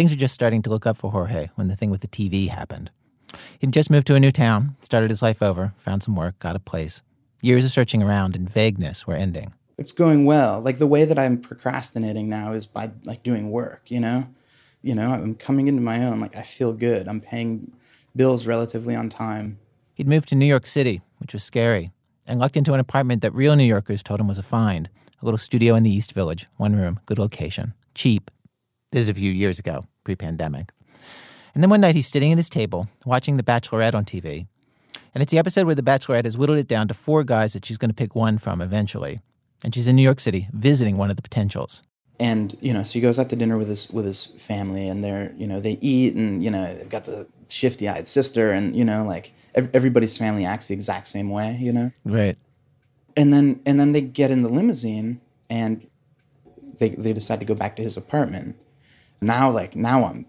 Things were just starting to look up for Jorge when the thing with the TV happened. He'd just moved to a new town, started his life over, found some work, got a place. Years of searching around and vagueness were ending. It's going well. Like the way that I'm procrastinating now is by like doing work, you know? You know, I'm coming into my own. Like I feel good. I'm paying bills relatively on time. He'd moved to New York City, which was scary, and lucked into an apartment that real New Yorkers told him was a find. A little studio in the East Village, one room, good location, cheap. This is a few years ago, pre pandemic. And then one night he's sitting at his table, watching The Bachelorette on TV. And it's the episode where The Bachelorette has whittled it down to four guys that she's going to pick one from eventually. And she's in New York City visiting one of the potentials. And you know, so he goes out to dinner with his with his family, and they're you know they eat, and you know they've got the shifty eyed sister, and you know like ev- everybody's family acts the exact same way, you know. Right. And then and then they get in the limousine, and they they decide to go back to his apartment. Now like now I'm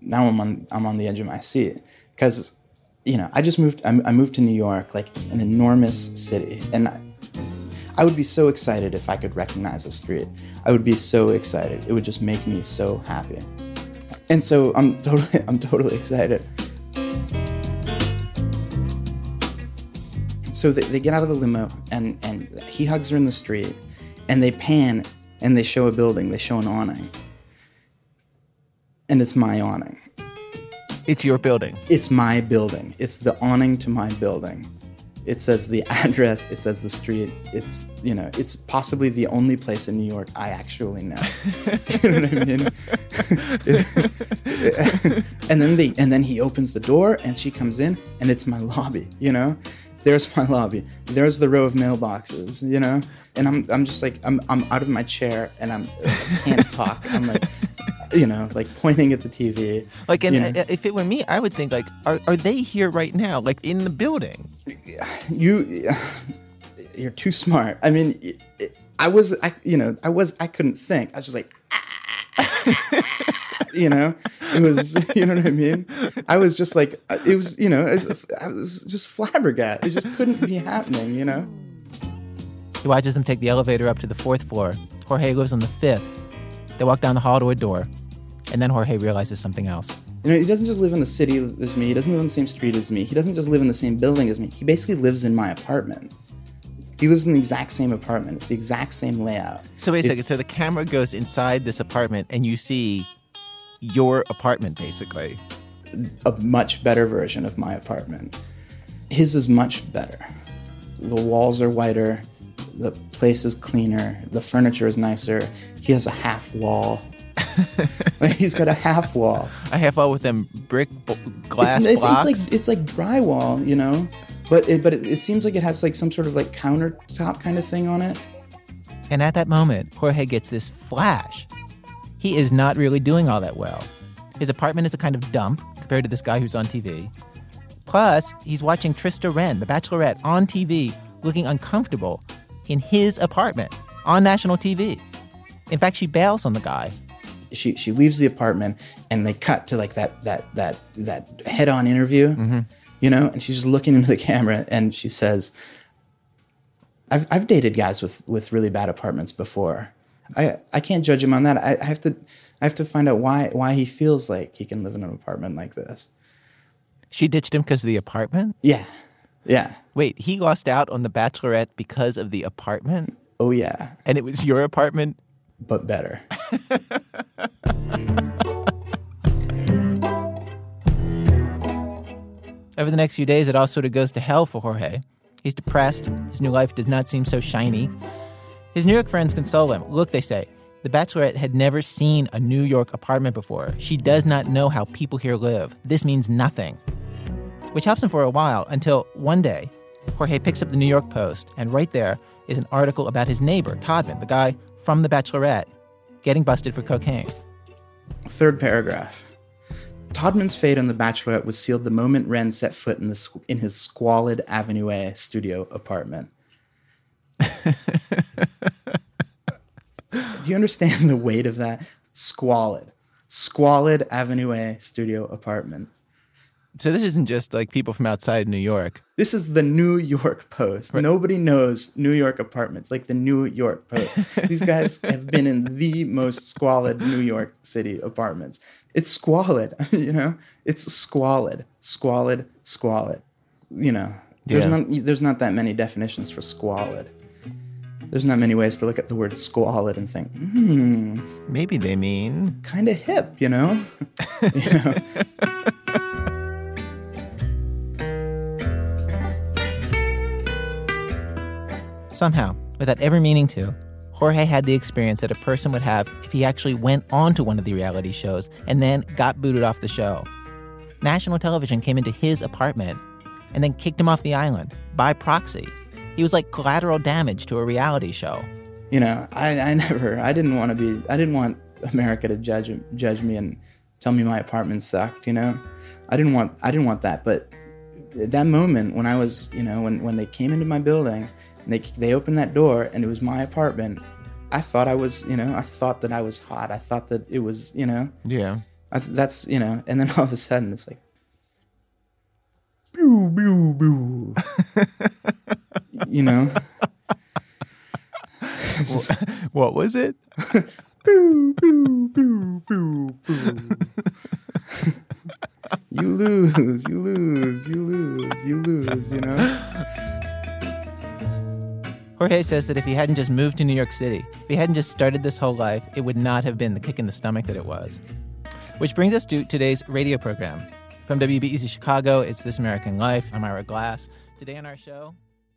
now I'm on I'm on the edge of my seat. Because you know I just moved I, moved to New York like it's an enormous city. And I, I would be so excited if I could recognize a street. I would be so excited. It would just make me so happy. And so I'm totally I'm totally excited. So they, they get out of the limo and and he hugs her in the street and they pan and they show a building. They show an awning and it's my awning It's your building. it's my building. It's the awning to my building. It says the address, it says the street. It's, you know, it's possibly the only place in New York I actually know. you know what I mean? and then they and then he opens the door and she comes in and it's my lobby, you know? There's my lobby. There's the row of mailboxes, you know? And I'm I'm just like I'm I'm out of my chair and I'm I can't talk. I'm like you know, like pointing at the TV. Like, and you know? if it were me, I would think, like, are, are they here right now? Like, in the building? you you're too smart i mean i was i you know i was i couldn't think i was just like you know it was you know what i mean i was just like it was you know it was, i was just flabbergasted it just couldn't be happening you know He watches them take the elevator up to the fourth floor. Jorge lives on the fifth. They walk down the hall to a door. And then Jorge realizes something else. you know he doesn't just live in the city as me he doesn't live on the same street as me he doesn't just live in the same building as me he basically lives in my apartment he lives in the exact same apartment it's the exact same layout So wait a It's- second. So the camera goes inside this apartment, and you see your apartment, basically. a much better version of my apartment. His is much better. The walls are whiter, the place is cleaner, the furniture is nicer. He has a half wall. like he's got a half wall. A half wall with them brick b- glass It's, it's, it's blocks. like it's like drywall, you know, but it, but it, it seems like it has like some sort of like countertop kind of thing on it. and at that moment, Jorge gets this flash. He is not really doing all that well. His apartment is a kind of dump compared to this guy who's on TV. Plus, he's watching Trista Rehn, the Bachelorette, on TV, looking uncomfortable in his apartment on national TV. In fact, she bails on the guy. She she leaves the apartment and they cut to like that that that that head on interview, mm-hmm. you know, and she's just looking into the camera and she says, "I've I've dated guys with with really bad apartments before. I I can't judge him on that. I, I have to I have to find out why why he feels like he can live in an apartment like this. She ditched him because of the apartment? Yeah, yeah, Wait, he lost out on the Bachelorette because of the apartment? oh yeah, And it was your apartment? but better." Over the next few days, it all sort of goes to hell for Jorge. He's depressed. His new life does not seem so shiny. His New York friends console him. Look, they say, the Bachelorette had never seen a New York apartment before. She does not know how people here live. This means nothing. Which helps him for a while until one day, Jorge picks up the New York Post, and right there is an article about his neighbor, Todtman, the guy from the Bachelorette, getting busted for cocaine. Third paragraph. Todtman's fate on The Bachelorette was sealed the moment Rehn set foot in, the, squ- in his squalid Avenue A studio apartment. Do you understand the weight of that? Squalid. Squalid Avenue A studio apartment. So this isn't just like people from outside New York. This is the New York Post. Nobody knows New York apartments like the New York Post. These guys have been in the most squalid New York City apartments. It's squalid, you know? It's squalid, squalid, squalid. You know, there's Yeah. not there's not that many definitions for squalid. There's not many ways to look at the word squalid and think, hmm, Maybe they mean kind of hip, you know? you know? Somehow, without ever meaning to, Jorge had the experience that a person would have if he actually went on to one of the reality shows and then got booted off the show. National television came into his apartment and then kicked him off the island by proxy. He was like collateral damage to a reality show. you know, I, I never, I didn't want to be, I didn't want America to judge judge me and tell me my apartment sucked. You know, I didn't want, I didn't want that. But at that moment when I was, you know, when when they came into my building and they they opened that door and it was my apartment, I thought I was, you know, I thought that I was hot. I thought that it was, you know, Yeah. I, th- that's, you know, and then all of a sudden it's like. Boo, boo, boo. you know, What was it? boo, boo, boo, boo, boo. you lose, you lose, you lose, you lose, you know? Jorge says that if he hadn't just moved to New York City, if he hadn't just started this whole life, it would not have been the kick in the stomach that it was. Which brings us to today's radio program. From WBEZ Chicago, it's This American Life. I'm Ira Glass. Today on our show,